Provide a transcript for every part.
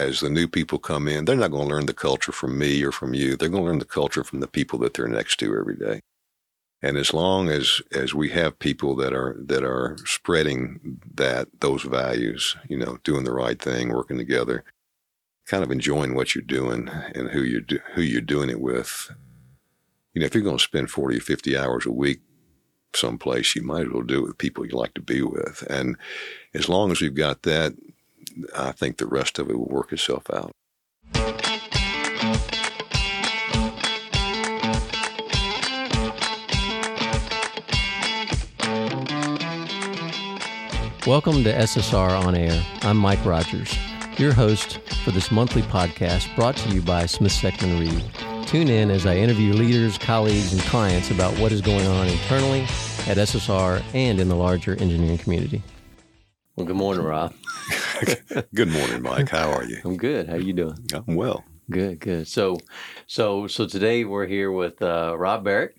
as the new people come in, they're not going to learn the culture from me or from you. They're going to learn the culture from the people that they're next to every day. And as long as as we have people that are that are spreading that those values, you know, doing the right thing, working together, kind of enjoying what you're doing and who you do, who you're doing it with. You know, if you're going to spend 40 or 50 hours a week someplace, you might as well do it with people you like to be with. And as long as we've got that, I think the rest of it will work itself out. Welcome to SSR On Air. I'm Mike Rogers, your host for this monthly podcast brought to you by Smith Seckman Reid. Tune in as I interview leaders, colleagues, and clients about what is going on internally at SSR and in the larger engineering community. Well, good morning, Rob. good morning, Mike. How are you? I'm good. How you doing? I'm well. Good, good. So, so, so today we're here with uh, Rob Barrett,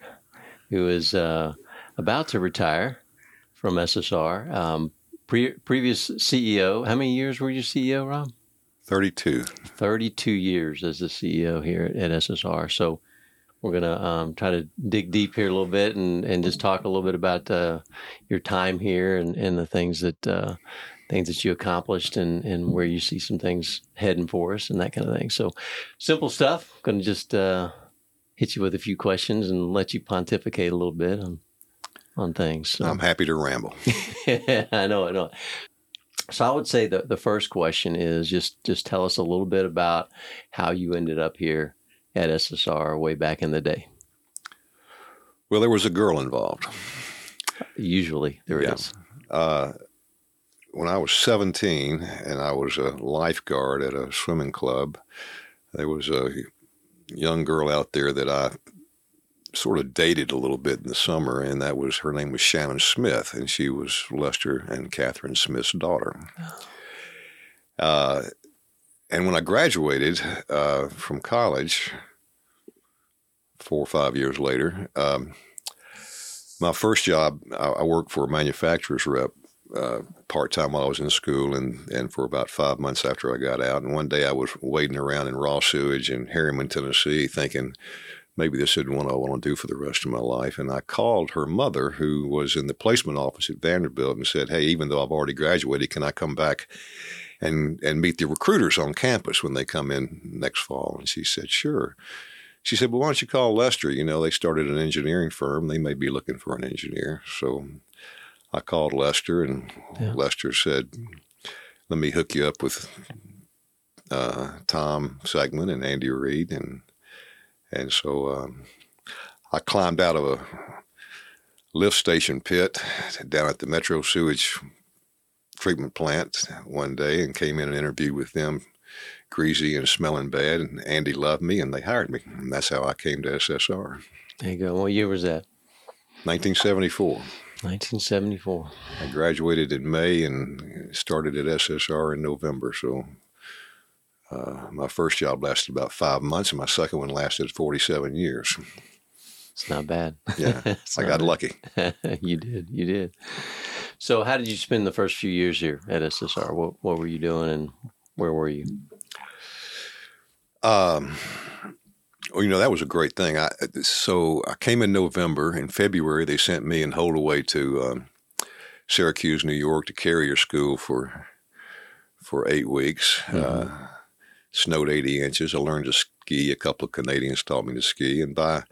who is uh, about to retire from SSR. Um, Pre- previous CEO, how many years were you CEO, Rob? 32. 32 years as the CEO here at, SSR. So we're going to um, try to dig deep here a little bit and, and just talk a little bit about uh, your time here and, and the things that uh, things that you accomplished and, and where you see some things heading for us and that kind of thing. So simple stuff. Going to just uh, hit you with a few questions and let you pontificate a little bit on on things. So. I'm happy to ramble. I know, I know. So I would say the the first question is just just tell us a little bit about how you ended up here at SSR way back in the day. Well, there was a girl involved. Usually there yeah. is. Uh, when I was 17 and I was a lifeguard at a swimming club, there was a young girl out there that I sort of dated a little bit in the summer, and that was her name was Shannon Smith, and she was Lester and Catherine Smith's daughter. Oh. Uh, and when I graduated uh, from college, four or five years later, um, my first job, I, I, worked for a manufacturer's rep uh, part time while I was in school, and, and for about five months after I got out. And one day I was wading around in raw sewage in Harriman, Tennessee, thinking, maybe this isn't what I want to do for the rest of my life. And I called her mother, who was in the placement office at Vanderbilt, and said, Hey, even though I've already graduated, can I come back and, and meet the recruiters on campus when they come in next fall? And she said, Sure. She said, Well, why don't you call Lester? You know, they started an engineering firm. They may be looking for an engineer. So I called Lester, and yeah. Lester said, Let me hook you up with uh, Tom Seckman and Andy Reid. And and so um, I climbed out of a lift station pit down at the Metro Sewage Treatment Plant one day and came in and interviewed with them, greasy and smelling bad. And Andy loved me and they hired me. And that's how I came to SSR. There you go. What year was that? 1974. 1974. I graduated in May and started at SSR in November. So uh, my first job lasted about five months, and my second one lasted 47 years. It's not bad. Yeah, I got bad. lucky. you did. You did. So, how did you spend the first few years here at SSR? What What were you doing, and where were you? Um, well, you know that was a great thing. I so I came in November. In February, they sent me and Holdaway to um, Syracuse, New York, to carrier school for for eight weeks. Mm-hmm. Uh, snowed 80 inches. I learned to ski. A couple of Canadians taught me to ski. And by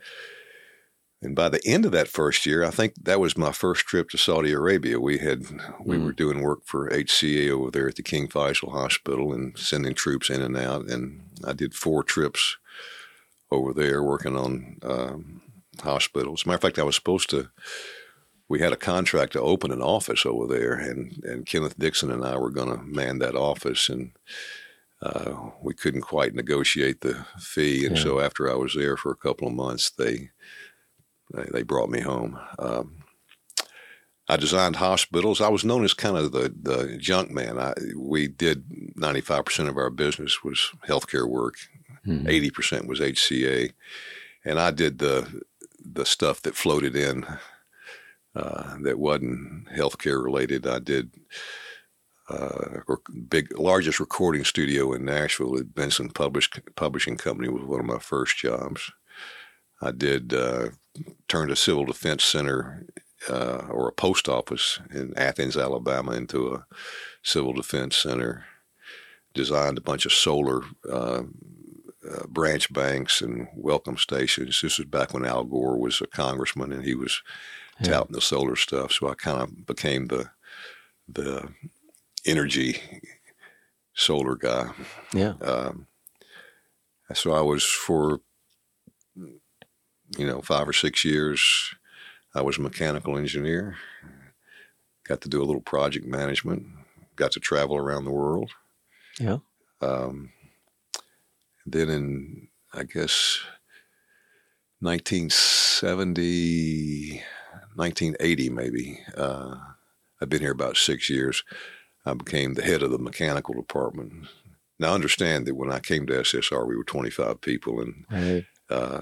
and by the end of that first year, I think that was my first trip to Saudi Arabia. We had we mm. were doing work for HCA over there at the King Faisal Hospital and sending troops in and out. And I did four trips over there working on um, hospitals. Matter of fact, I was supposed to. We had a contract to open an office over there, and and Kenneth Dixon and I were going to man that office and uh, we couldn't quite negotiate the fee, and yeah. so after I was there for a couple of months, they they, they brought me home. Um, I designed hospitals. I was known as kind of the the junk man. I, we did ninety five percent of our business was healthcare work, hmm. 80 mm-hmm. percent was HCA, and I did the the stuff that floated in uh, that wasn't healthcare related. I did uh, big largest recording studio in Nashville at Benson Publish, Publishing Company was one of my first jobs. I did uh, turned a civil defense center uh, or a post office in Athens, Alabama, into a civil defense center. Designed a bunch of solar uh, uh, branch banks and welcome stations. This was back when Al Gore was a congressman and he was yeah. touting the solar stuff. So I kind of became the the energy solar guy. Yeah. Um, so I was for you know five or six years. I was a mechanical engineer. Got to do a little project management. Got to travel around the world. Yeah. Um, then in I guess 1970, 1980 maybe. Uh, I've been here about six years. I became the head of the mechanical department. Now, understand that when I came to SSR, we were 25 people, and right. uh,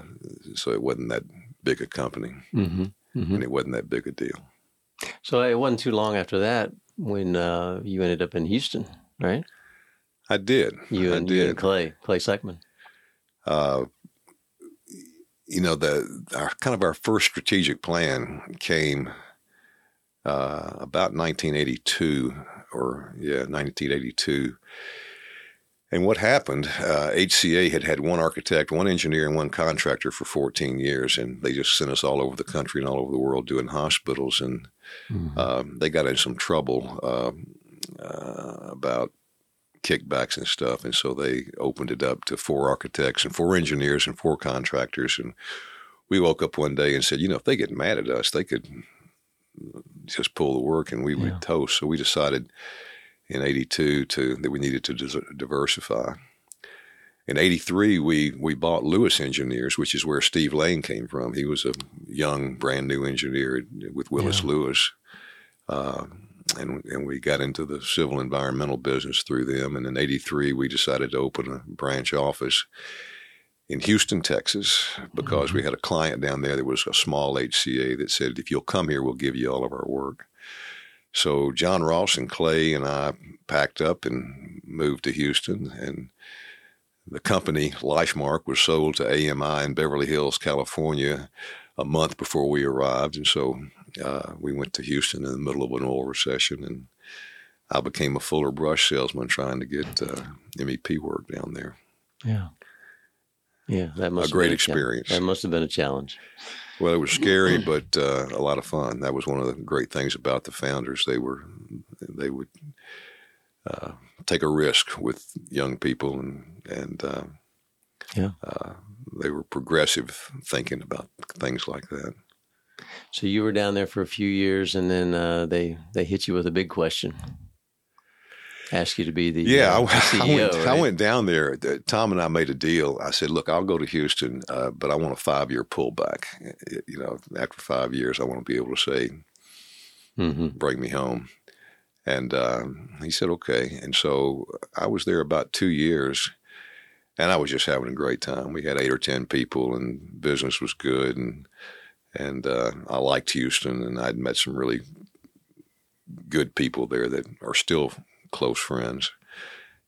so it wasn't that big a company, mm-hmm. Mm-hmm. and it wasn't that big a deal. So it wasn't too long after that when uh, you ended up in Houston, right? I did. You and, I did. You and Clay, Clay Seckman. Uh, you know, the our kind of our first strategic plan came uh, about 1982 or yeah, 1982. And what happened? Uh, HCA had had one architect, one engineer, and one contractor for 14 years, and they just sent us all over the country and all over the world doing hospitals. And mm-hmm. um, they got in some trouble uh, uh, about kickbacks and stuff, and so they opened it up to four architects and four engineers and four contractors. And we woke up one day and said, you know, if they get mad at us, they could just pull the work and we yeah. would toast. So we decided in 82 to that we needed to diversify. In 83, we, we bought Lewis Engineers, which is where Steve Lane came from. He was a young, brand new engineer with Willis yeah. Lewis. Uh, and, and we got into the civil environmental business through them. And in 83, we decided to open a branch office in Houston, Texas, because mm-hmm. we had a client down there that was a small HCA that said, if you'll come here, we'll give you all of our work. So John Ross and Clay and I packed up and moved to Houston. And the company, Lifemark, was sold to AMI in Beverly Hills, California, a month before we arrived. And so uh, we went to Houston in the middle of an oil recession. And I became a Fuller Brush salesman trying to get uh, MEP work down there. Yeah. Yeah, that must a great experience. That must have been a challenge. Well, it was scary, but uh, a lot of fun. That was one of the great things about the founders. They were they would uh, take a risk with young people, and and uh, yeah, uh, they were progressive thinking about things like that. So you were down there for a few years, and then uh, they they hit you with a big question ask you to be the yeah. Uh, I, CEO, I, went, right? I went down there. Tom and I made a deal. I said, "Look, I'll go to Houston, uh, but I want a five year pullback. You know, after five years, I want to be able to say, mm-hmm. bring me home." And uh, he said, "Okay." And so I was there about two years, and I was just having a great time. We had eight or ten people, and business was good, and and uh, I liked Houston, and I'd met some really good people there that are still close friends.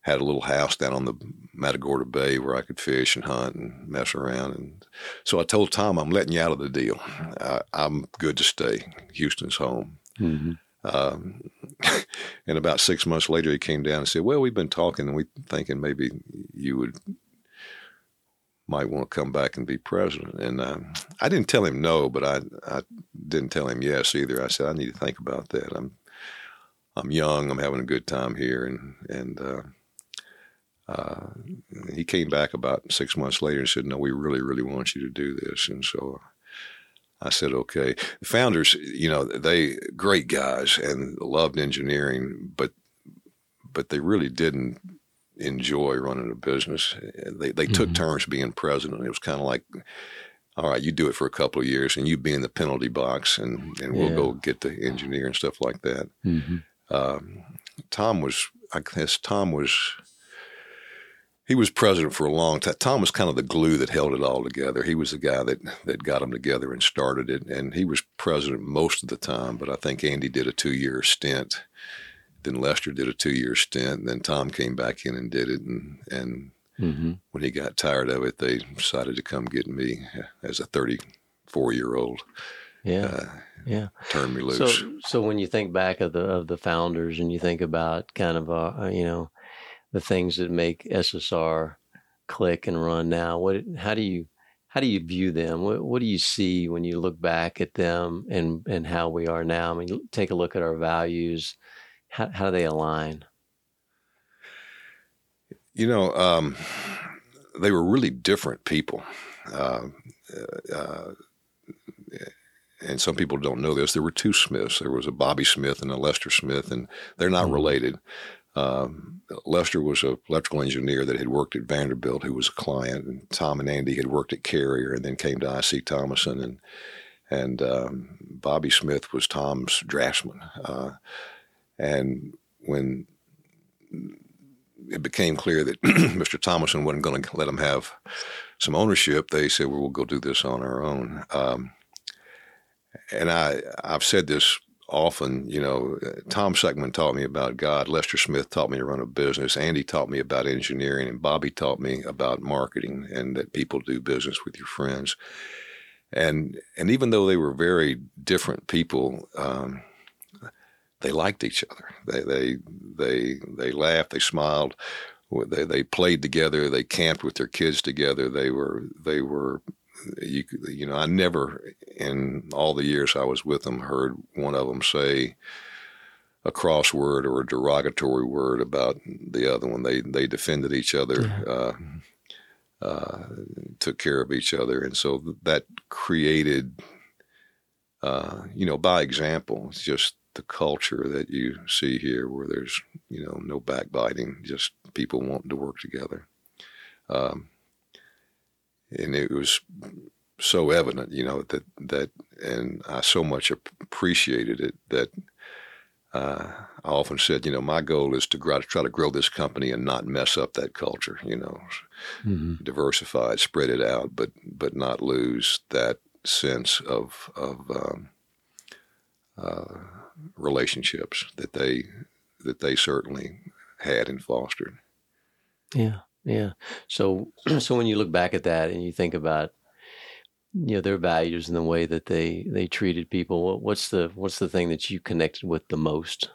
Had a little house down on the Matagorda Bay where I could fish and hunt and mess around. And so I told Tom, I'm letting you out of the deal. I, am good to stay. Houston's home. Mm-hmm. Um, and about six months later, he came down and said, "Well, we've been talking, and we're thinking maybe you would might want to come back and be president." And uh, I didn't tell him no, but I I didn't tell him yes either. I said I need to think about that. I'm I'm young. I'm having a good time here, and and uh, uh, he came back about six months later and said, "No, we really, really want you to do this." And so I said, "Okay." The founders, you know, they great guys and loved engineering, but but they really didn't enjoy running a business. They they mm-hmm. took turns being president. It was kind of like all right, you do it for a couple of years and you be in the penalty box and, and we'll yeah. go get the engineer and stuff like that. Mm-hmm. Um, Tom was, I guess, Tom was, he was president for a long time. Tom was kind of the glue that held it all together. He was the guy that, that got them together and started it. And he was president most of the time, but I think Andy did a two year stint then Lester did a two year stint, and then Tom came back in and did it, and and mm-hmm. when he got tired of it, they decided to come get me as a 34 year old. Yeah. Uh, yeah. Turn me loose. So, so when you think back of the of the founders and you think about kind of uh, uh you know the things that make SSR click and run now, what how do you how do you view them? What, what do you see when you look back at them and and how we are now? I mean, take a look at our values. How how do they align? You know, um, they were really different people. Uh, uh, and some people don't know this. There were two Smiths. There was a Bobby Smith and a Lester Smith, and they're not mm-hmm. related. Um, Lester was an electrical engineer that had worked at Vanderbilt, who was a client, and Tom and Andy had worked at Carrier, and then came to IC Thomason, and and um, Bobby Smith was Tom's draftsman. Uh, and when it became clear that Mr. Thomason wasn't going to let him have some ownership, they said, "Well, we'll go do this on our own." Um, and I I've said this often. You know, Tom Seckman taught me about God. Lester Smith taught me to run a business. Andy taught me about engineering, and Bobby taught me about marketing and that people do business with your friends. And and even though they were very different people. Um, they liked each other. They they they they laughed. They smiled. They they played together. They camped with their kids together. They were they were you you know I never in all the years I was with them heard one of them say a crossword or a derogatory word about the other one. They they defended each other, uh, uh, took care of each other, and so that created, uh, you know, by example, just the culture that you see here, where there's you know no backbiting, just people wanting to work together. Um, and it was so evident, you know, that that, and I so much appreciated it that uh, I often said, you know, my goal is to try, to try to grow this company and not mess up that culture, you know, mm-hmm. diversify it, spread it out, but but not lose that sense of of um, uh, relationships that they that they certainly had and fostered. Yeah. Yeah. So so when you look back at that and you think about you know their values and the way that they they treated people, what's the what's the thing that you connected with the most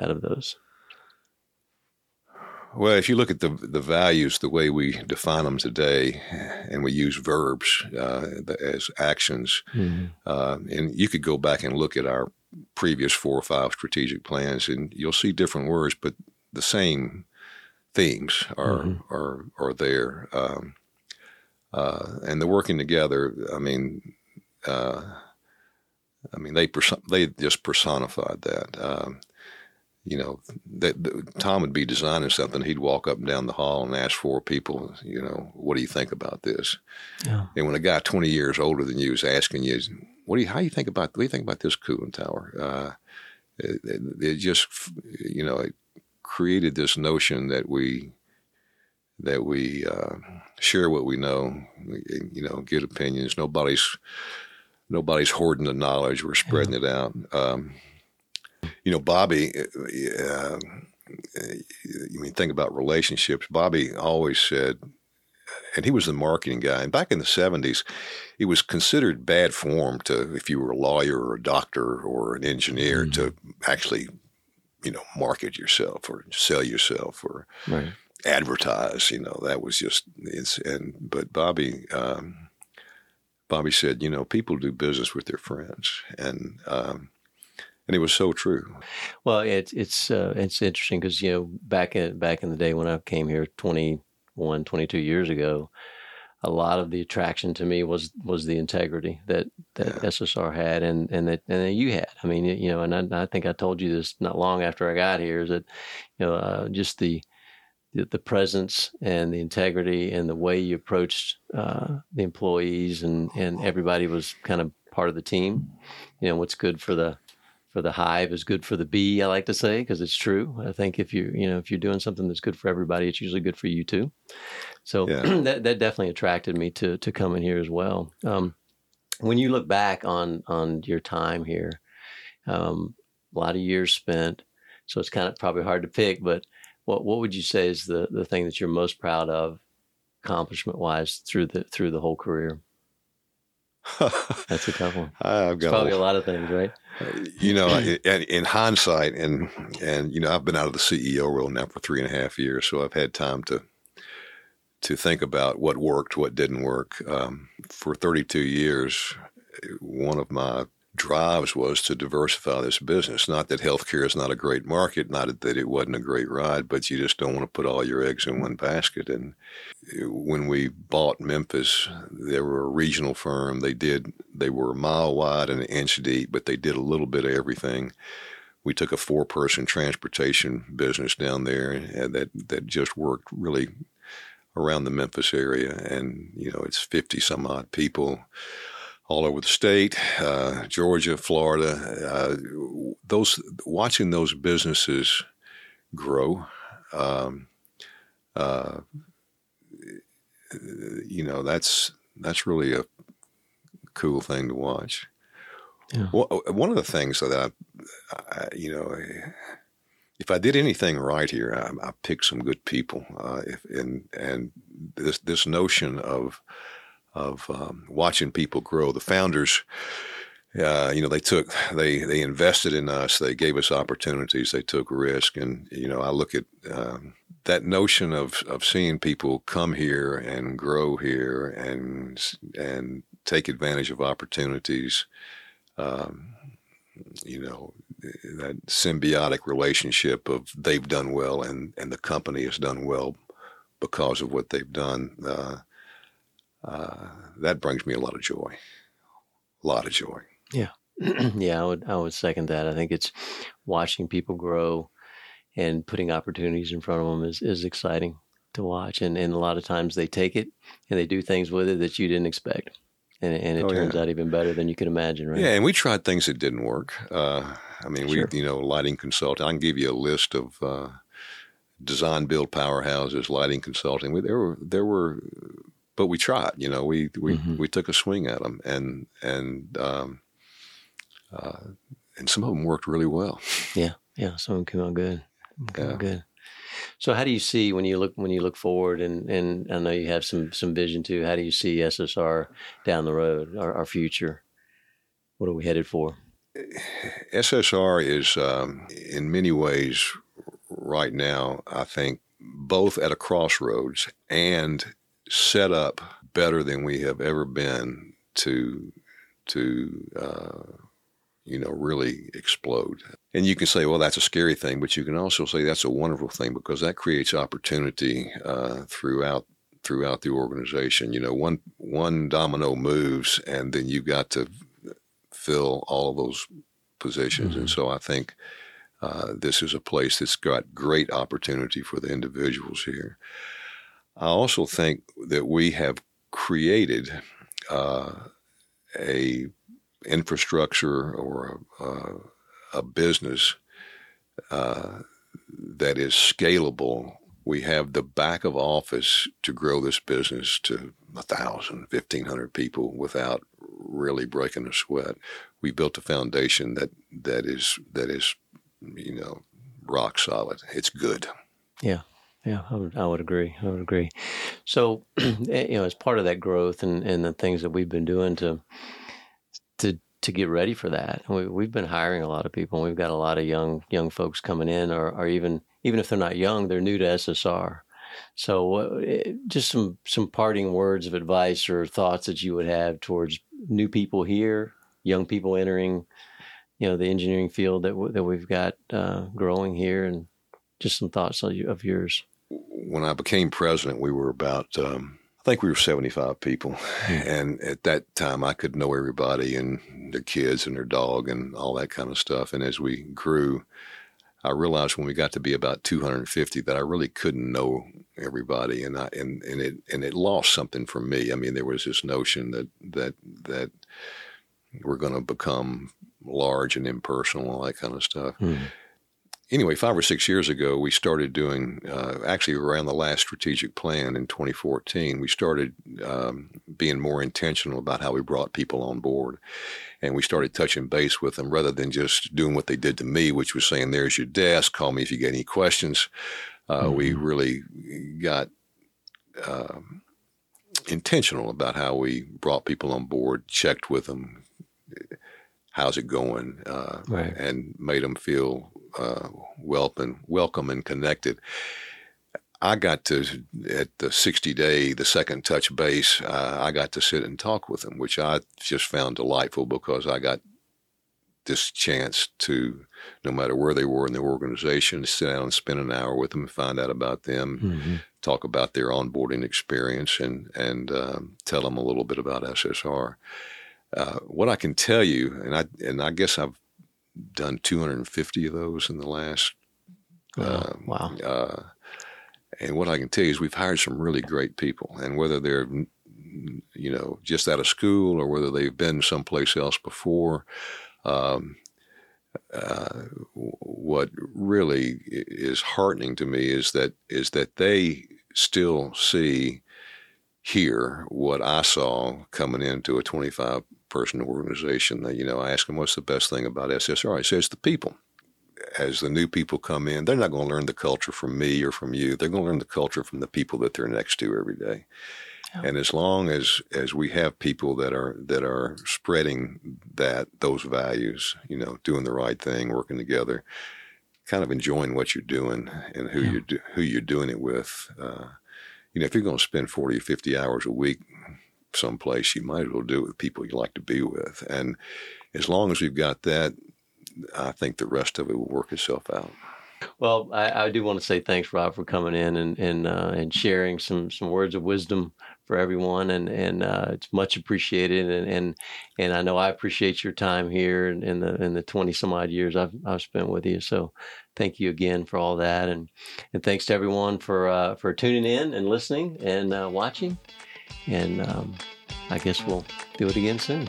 out of those? Well, if you look at the the values, the way we define them today, and we use verbs uh, as actions, mm-hmm. uh, and you could go back and look at our previous four or five strategic plans, and you'll see different words, but the same themes are mm-hmm. are are there, um, uh, and they're working together. I mean, uh, I mean they perso- they just personified that. Um, you know, that, that, Tom would be designing something. He'd walk up and down the hall and ask four people, you know, what do you think about this? Yeah. And when a guy twenty years older than you is asking you, what do you, how do you think about, what do you think about this cooling tower? Uh, it, it, it, just, you know, it created this notion that we that we uh, share what we know, you know, get opinions. Nobody's nobody's hoarding the knowledge. We're spreading yeah. it out. Um, you know, Bobby. Uh, you mean think about relationships? Bobby always said, and he was the marketing guy. And back in the '70s, it was considered bad form to if you were a lawyer or a doctor or an engineer mm-hmm. to actually you know, market yourself or sell yourself or right. advertise. You know, that was just it's and but Bobby. Um, Bobby said, you know, people do business with their friends, and um, and it was so true. Well, it's it's uh, it's interesting because you know back in back in the day when I came here 21, 22 years ago, a lot of the attraction to me was was the integrity that that yeah. SSR had and and that and that you had. I mean, you know, and I, I, think I told you this not long after I got here is that you know uh, just the, the, the presence and the integrity and the way you approached uh, the employees and and everybody was kind of part of the team. You know, what's good for the for the hive is good for the bee. I like to say because it's true. I think if you you know if you're doing something that's good for everybody, it's usually good for you too. So yeah. that that definitely attracted me to to come in here as well. Um, when you look back on on your time here, um, a lot of years spent. So it's kind of probably hard to pick. But what what would you say is the the thing that you're most proud of, accomplishment wise, through the through the whole career? That's a tough one. I've got probably a, lot of things, right? You know, in, in hindsight, and and you know, I've been out of the CEO role now for three and a half years, so I've had time to to think about what worked, what didn't work. Um, for 32 years, one of my drives was to diversify this business. Not that healthcare is not a great market, not that it wasn't a great ride, but you just don't want to put all your eggs in one basket. And eh, when we bought Memphis, they were a regional firm. They did they were a mile wide and an inch deep, but they did a little bit of everything. We took a four person transportation business down there and that that just worked really around the Memphis area, and you know it's fifty some odd people all over the state, uh, Georgia, Florida. Uh, those watching those businesses grow, um, uh, you know that's that's really a cool thing to watch. Yeah. Well, one of the things that I, I you know if I did anything right here, I, I picked some good people. Uh, if, and and this this notion of of um, watching people grow. The founders, uh, you know, they took they they invested in us. They gave us opportunities. They took risk, and you know, I look at um, that notion of of seeing people come here and grow here and and take advantage of opportunities. Um, you know, that symbiotic relationship of they've done well and, and the company has done well because of what they've done. Uh, uh, that brings me a lot of joy. A lot of joy. Yeah. yeah, I would I would second that. I think it's watching people grow and putting opportunities in front of them is, is exciting to watch. And, and a lot of times they take it and they do things with it that you didn't expect and, and it oh, turns yeah. out even better than you could imagine, right? Yeah, and we tried things that didn't work. Uh, I mean, sure. we, you know, lighting consulting. I can give you a list of uh, design build powerhouses, lighting consulting. We, there were there were, but we tried. You know, we we mm-hmm. we took a swing at them, and and um, uh, and some of them worked really well. Yeah, yeah, some of them came out good. Came yeah. out good. So how do you see when you look when you look forward and, and I know you have some some vision too, how do you see SSR down the road, our, our future? What are we headed for? SSR is um, in many ways right now, I think, both at a crossroads and set up better than we have ever been to to uh, you know, really explode. And you can say, well, that's a scary thing, but you can also say that's a wonderful thing because that creates opportunity uh, throughout throughout the organization. You know, one one domino moves, and then you've got to fill all of those positions. Mm-hmm. And so I think uh, this is a place that's got great opportunity for the individuals here. I also think that we have created uh, a infrastructure or a, a, business uh, that is scalable, we have the back of office to grow this business to a thousand, fifteen hundred people without really breaking a sweat. We built a foundation that that is that is, you know, rock solid. It's good. Yeah. Yeah, I would, I would agree. I would agree. So, you know, as part of that growth and, and the things that we've been doing to to to get ready for that. We, have been hiring a lot of people. And we've got a lot of young young folks coming in, or, or even even if they're not young, they're new to SSR. So, uh, just some some parting words of advice or thoughts that you would have towards new people here, young people entering, you know, the engineering field that w- that we've got uh, growing here, and just some thoughts of yours. When I became president, we were about um, I think we were 75 people. Mm. And at that time, I could know everybody and their kids and their dog and all that kind of stuff. And as we grew, I realized when we got to be about 250 that I really couldn't know everybody, and I and, and it and it lost something for me. I mean, there was this notion that that that we're going to become large and impersonal, and all that kind of stuff. Mm anyway, five or six years ago, we started doing, uh, actually around the last strategic plan in 2014, we started um, being more intentional about how we brought people on board. And we started touching base with them rather than just doing what they did to me, which was saying, There's your desk, call me if you get any questions. Uh, mm-hmm. We really got uh, intentional about how we brought people on board, checked with them, how's it going, uh, right. and made them feel uh, welcome, welcome and connected. I got to at the 60 day, the second touch base. Uh, I got to sit and talk with them, which I just found delightful because I got this chance to, no matter where they were in the organization, sit down and spend an hour with them and find out about them, mm-hmm. talk about their onboarding experience, and and um, tell them a little bit about SSR. Uh, what I can tell you, and I and I guess I've done 250 of those in the last. Uh, wow. Uh, and what I can tell you is we've hired some really great people, and whether they're you know just out of school or whether they've been someplace else before. Um, uh, what really is heartening to me is that is that they still see here what I saw coming into a 25 person or organization. You know, I ask them what's the best thing about SSR. I say it's the people as the new people come in, they're not going to learn the culture from me or from you. They're going to learn the culture from the people that they're next to every day. And as long as as we have people that are that are spreading that those values, you know, doing the right thing, working together, kind of enjoying what you're doing and who yeah. you're do, who you're doing it with. Uh, you know, if you're going to spend 40 or 50 hours a week someplace, you might as well do it with people you like to be with. And as long as we've got that, I think the rest of it will work itself out. Well, I, I do want to say thanks, Rob, for coming in and and uh, and sharing some some words of wisdom for everyone, and and uh, it's much appreciated. And, and and I know I appreciate your time here in, in the in the twenty some odd years I've I've spent with you. So, thank you again for all that, and and thanks to everyone for uh, for tuning in and listening and uh, watching. And um, I guess we'll do it again soon.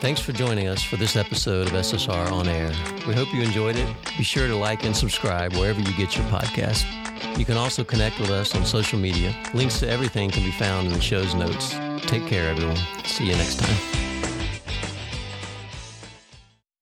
Thanks for joining us for this episode of SSR On Air. We hope you enjoyed it. Be sure to like and subscribe wherever you get your podcast. You can also connect with us on social media. Links to everything can be found in the show's notes. Take care, everyone. See you next time.